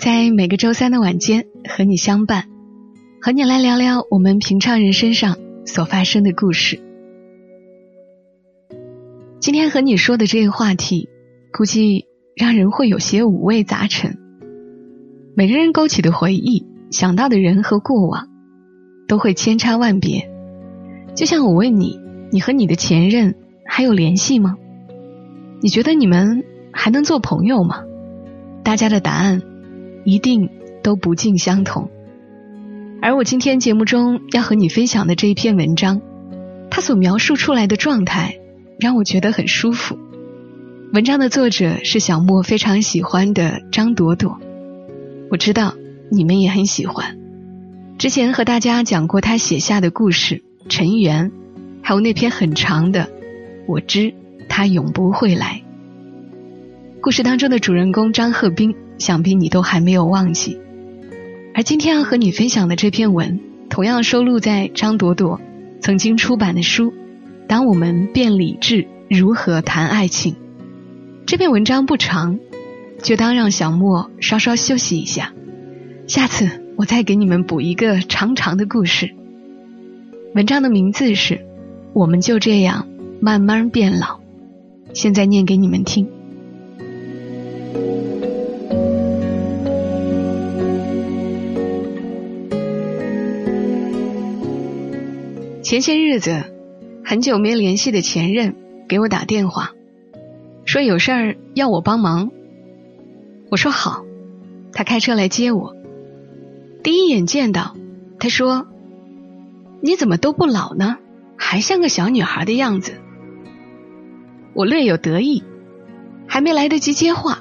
在每个周三的晚间和你相伴，和你来聊聊我们平常人身上所发生的故事。今天和你说的这个话题，估计让人会有些五味杂陈。每个人勾起的回忆，想到的人和过往，都会千差万别。就像我问你，你和你的前任还有联系吗？你觉得你们还能做朋友吗？大家的答案一定都不尽相同。而我今天节目中要和你分享的这一篇文章，它所描述出来的状态让我觉得很舒服。文章的作者是小莫非常喜欢的张朵朵，我知道你们也很喜欢。之前和大家讲过他写下的故事《尘缘》，还有那篇很长的《我知他永不会来》。故事当中的主人公张鹤斌，想必你都还没有忘记。而今天要和你分享的这篇文，同样收录在张朵朵曾经出版的书《当我们变理智，如何谈爱情》。这篇文章不长，就当让小莫稍稍休息一下。下次我再给你们补一个长长的故事。文章的名字是《我们就这样慢慢变老》，现在念给你们听。前些日子，很久没联系的前任给我打电话，说有事儿要我帮忙。我说好，他开车来接我。第一眼见到，他说：“你怎么都不老呢？还像个小女孩的样子。”我略有得意，还没来得及接话，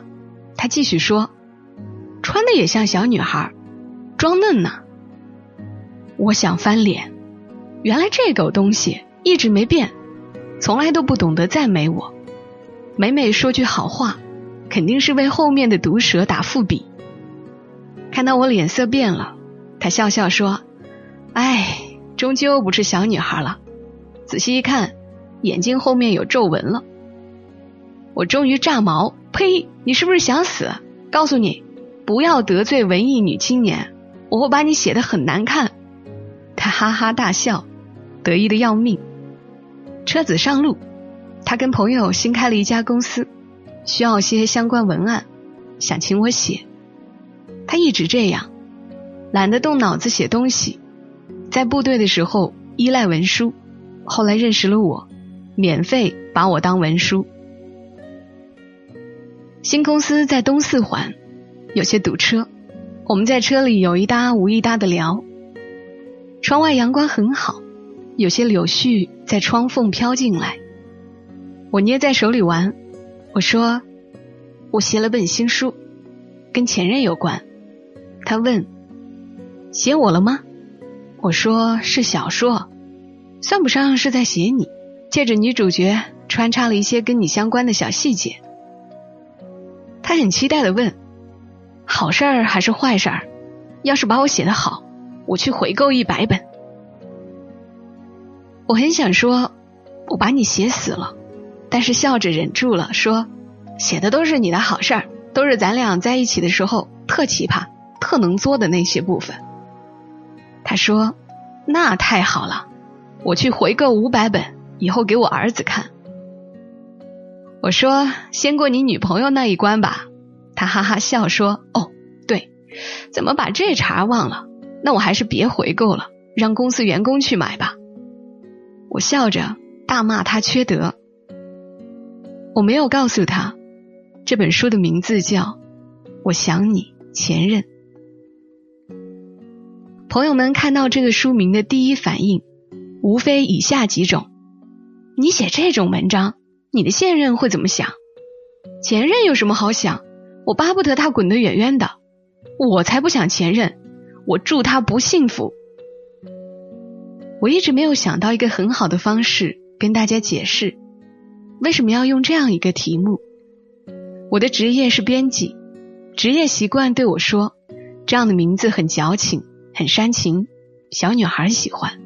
他继续说：“穿的也像小女孩，装嫩呢。”我想翻脸。原来这狗东西一直没变，从来都不懂得赞美我。每每说句好话，肯定是为后面的毒舌打伏笔。看到我脸色变了，他笑笑说：“哎，终究不是小女孩了。仔细一看，眼睛后面有皱纹了。”我终于炸毛，呸！你是不是想死？告诉你，不要得罪文艺女青年，我会把你写的很难看。他哈哈大笑。得意的要命，车子上路，他跟朋友新开了一家公司，需要些相关文案，想请我写。他一直这样，懒得动脑子写东西，在部队的时候依赖文书，后来认识了我，免费把我当文书。新公司在东四环，有些堵车，我们在车里有一搭无一搭的聊，窗外阳光很好。有些柳絮在窗缝飘进来，我捏在手里玩。我说：“我写了本新书，跟前任有关。”他问：“写我了吗？”我说：“是小说，算不上是在写你。借着女主角穿插了一些跟你相关的小细节。”他很期待的问：“好事儿还是坏事儿？要是把我写的好，我去回购一百本。”我很想说，我把你写死了，但是笑着忍住了，说，写的都是你的好事儿，都是咱俩在一起的时候特奇葩、特能作的那些部分。他说，那太好了，我去回购五百本，以后给我儿子看。我说，先过你女朋友那一关吧。他哈哈笑说，哦，对，怎么把这茬忘了？那我还是别回购了，让公司员工去买吧。我笑着大骂他缺德。我没有告诉他，这本书的名字叫《我想你前任》。朋友们看到这个书名的第一反应，无非以下几种：你写这种文章，你的现任会怎么想？前任有什么好想？我巴不得他滚得远远的。我才不想前任，我祝他不幸福。我一直没有想到一个很好的方式跟大家解释，为什么要用这样一个题目。我的职业是编辑，职业习惯对我说，这样的名字很矫情，很煽情，小女孩喜欢。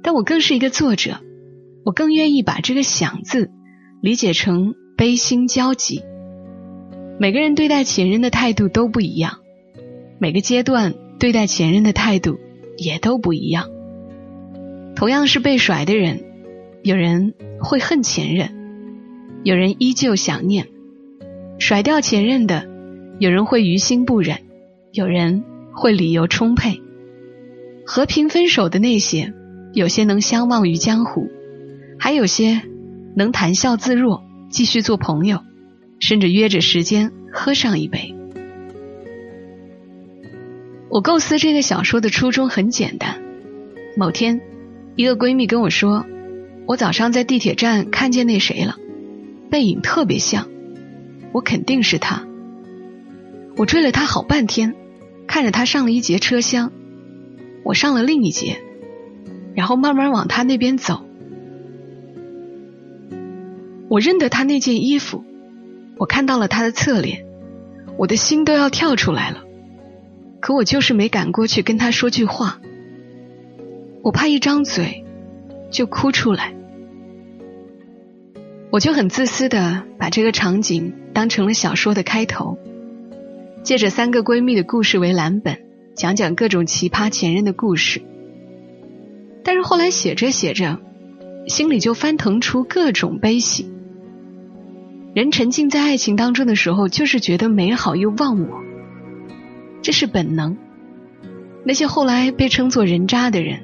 但我更是一个作者，我更愿意把这个“想”字理解成悲心交集。每个人对待前任的态度都不一样，每个阶段对待前任的态度也都不一样。同样是被甩的人，有人会恨前任，有人依旧想念；甩掉前任的，有人会于心不忍，有人会理由充沛。和平分手的那些，有些能相忘于江湖，还有些能谈笑自若，继续做朋友。甚至约着时间喝上一杯。我构思这个小说的初衷很简单。某天，一个闺蜜跟我说：“我早上在地铁站看见那谁了，背影特别像，我肯定是他。”我追了他好半天，看着他上了一节车厢，我上了另一节，然后慢慢往他那边走。我认得他那件衣服。我看到了他的侧脸，我的心都要跳出来了，可我就是没敢过去跟他说句话，我怕一张嘴就哭出来，我就很自私的把这个场景当成了小说的开头，借着三个闺蜜的故事为蓝本，讲讲各种奇葩前任的故事。但是后来写着写着，心里就翻腾出各种悲喜。人沉浸在爱情当中的时候，就是觉得美好又忘我，这是本能。那些后来被称作人渣的人，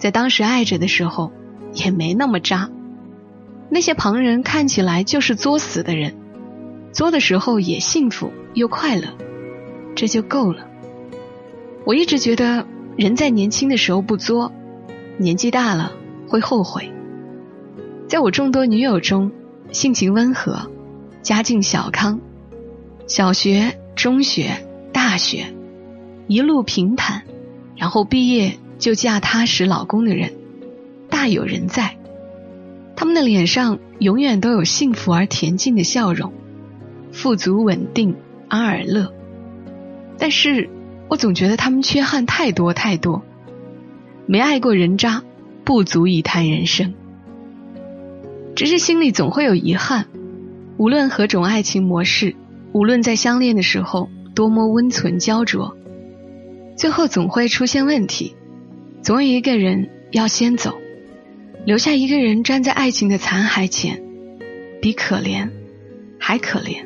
在当时爱着的时候也没那么渣。那些旁人看起来就是作死的人，作的时候也幸福又快乐，这就够了。我一直觉得，人在年轻的时候不作，年纪大了会后悔。在我众多女友中。性情温和，家境小康，小学、中学、大学一路平坦，然后毕业就嫁踏实老公的人大有人在。他们的脸上永远都有幸福而恬静的笑容，富足稳定，安而乐。但是我总觉得他们缺憾太多太多，没爱过人渣，不足以谈人生。只是心里总会有遗憾，无论何种爱情模式，无论在相恋的时候多么温存焦灼，最后总会出现问题，总有一个人要先走，留下一个人站在爱情的残骸前，比可怜还可怜。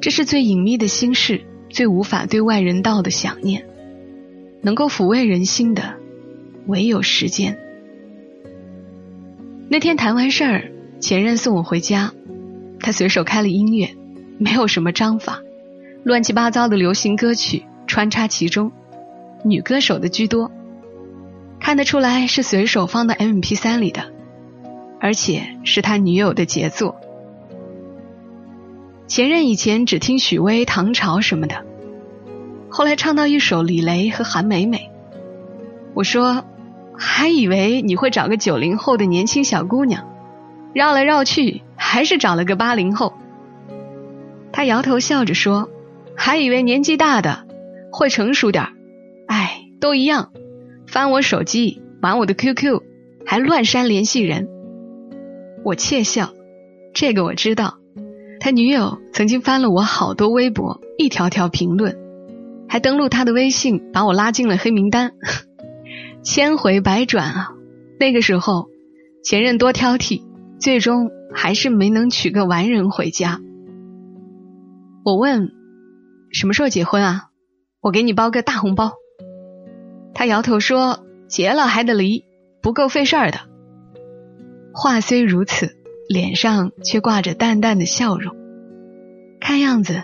这是最隐秘的心事，最无法对外人道的想念，能够抚慰人心的，唯有时间。那天谈完事儿，前任送我回家，他随手开了音乐，没有什么章法，乱七八糟的流行歌曲穿插其中，女歌手的居多，看得出来是随手放到 M P 三里的，而且是他女友的杰作。前任以前只听许巍、唐朝什么的，后来唱到一首李雷和韩美美，我说。还以为你会找个九零后的年轻小姑娘，绕来绕去还是找了个八零后。他摇头笑着说：“还以为年纪大的会成熟点哎，都一样，翻我手机，玩我的 QQ，还乱删联系人。”我窃笑，这个我知道。他女友曾经翻了我好多微博，一条条评论，还登录他的微信，把我拉进了黑名单。千回百转啊！那个时候，前任多挑剔，最终还是没能娶个完人回家。我问：“什么时候结婚啊？我给你包个大红包。”他摇头说：“结了还得离，不够费事儿的。”话虽如此，脸上却挂着淡淡的笑容，看样子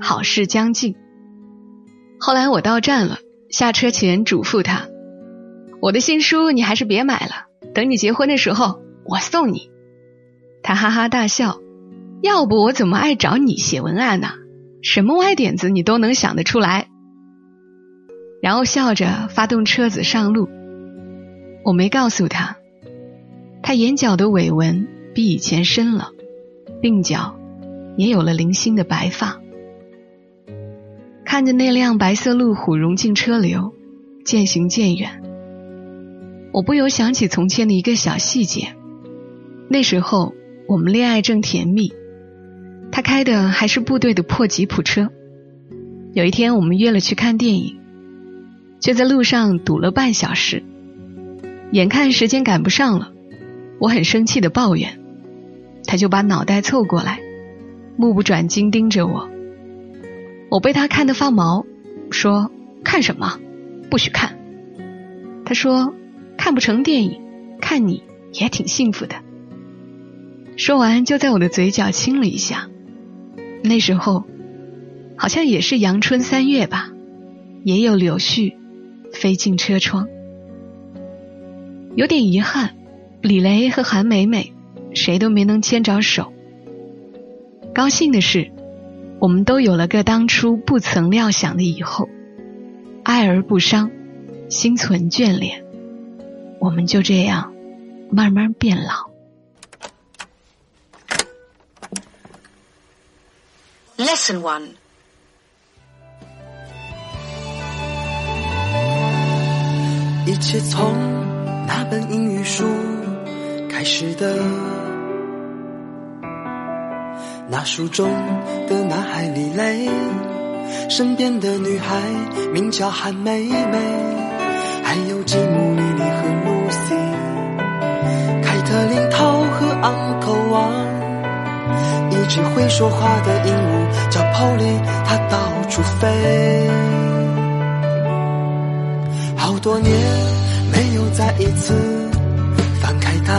好事将近。后来我到站了，下车前嘱咐他。我的新书你还是别买了，等你结婚的时候我送你。他哈哈大笑，要不我怎么爱找你写文案呢？什么歪点子你都能想得出来。然后笑着发动车子上路。我没告诉他，他眼角的尾纹比以前深了，鬓角也有了零星的白发。看着那辆白色路虎融进车流，渐行渐远，我不由想起从前的一个小细节。那时候我们恋爱正甜蜜，他开的还是部队的破吉普车。有一天我们约了去看电影。却在路上堵了半小时，眼看时间赶不上了，我很生气的抱怨，他就把脑袋凑过来，目不转睛盯着我。我被他看得发毛，说看什么，不许看。他说看不成电影，看你也挺幸福的。说完就在我的嘴角亲了一下，那时候好像也是阳春三月吧，也有柳絮。飞进车窗，有点遗憾。李雷和韩美美谁都没能牵着手。高兴的是，我们都有了个当初不曾料想的以后，爱而不伤，心存眷恋。我们就这样慢慢变老。Lesson one. 一切从那本英语书开始的，那书中的男孩李雷，身边的女孩名叫韩梅梅，还有吉姆、莉莉和露西，凯特琳、涛和昂头王，一只会说话的鹦鹉叫 Polly，它到处飞。多年没有再一次翻开它，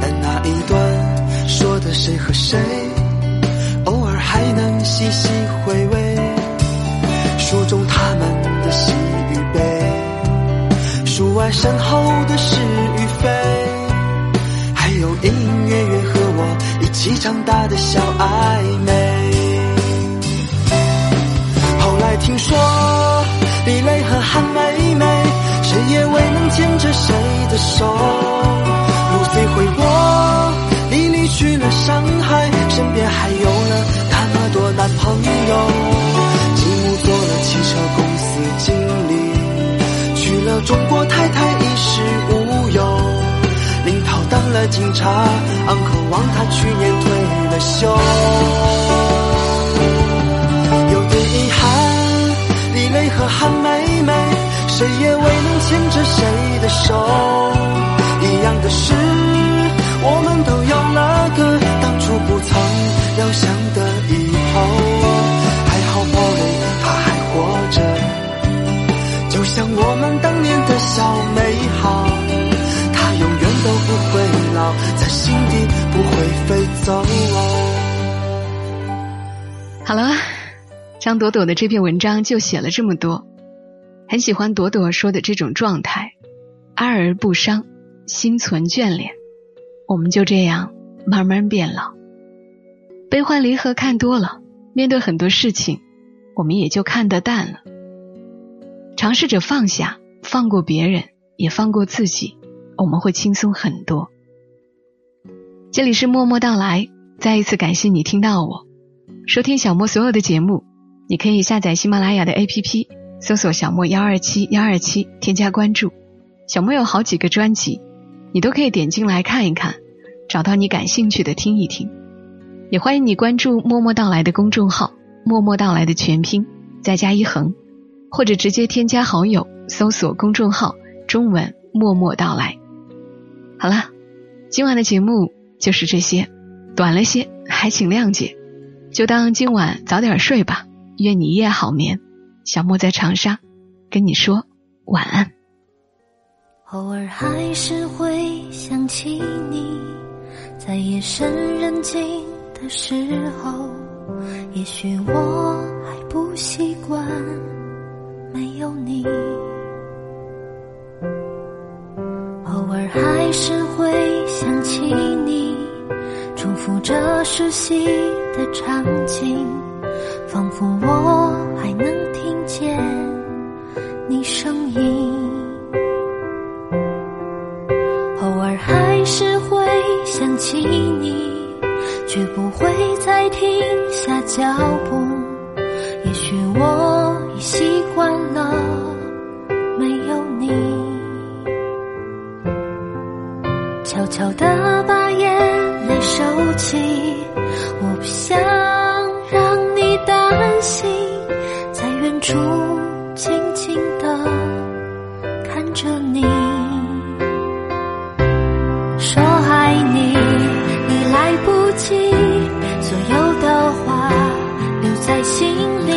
但那一段说的谁和谁，偶尔还能细细回味。书中他们的喜与悲，书外身后的是与非，还有隐隐约约和我一起长大的小暧手。路飞回国，你离去了上海，身边还有了那么多男朋友。吉姆做了汽车公司经理，娶了中国太太衣食无忧。林涛当了警察，昂克望他去年退了休。有点遗憾，李雷和韩梅梅，谁也未能牵着谁的手。一样的是，我们都有了个当初不曾料想的以后。还好宝贝他还活着，就像我们当年的小美好。他永远都不会老，在心底不会飞走。好了。张朵朵的这篇文章就写了这么多，很喜欢朵朵说的这种状态，哀而不伤，心存眷恋。我们就这样慢慢变老，悲欢离合看多了，面对很多事情，我们也就看得淡了。尝试着放下，放过别人，也放过自己，我们会轻松很多。这里是默默到来，再一次感谢你听到我，收听小莫所有的节目。你可以下载喜马拉雅的 APP，搜索“小莫幺二七幺二七”，添加关注。小莫有好几个专辑，你都可以点进来看一看，找到你感兴趣的听一听。也欢迎你关注“默默到来”的公众号，“默默到来”的全拼再加一横，或者直接添加好友，搜索公众号中文“默默到来”。好了，今晚的节目就是这些，短了些，还请谅解。就当今晚早点睡吧。愿你一夜好眠，小莫在长沙跟你说晚安。偶尔还是会想起你，在夜深人静的时候，也许我还不习惯没有你。偶尔还是会想起你，重复着熟悉的场景，仿佛我还能听见你声音。偶尔还是会想起你，却不会再停下脚处，静静地看着你，说爱你已来不及，所有的话留在心里。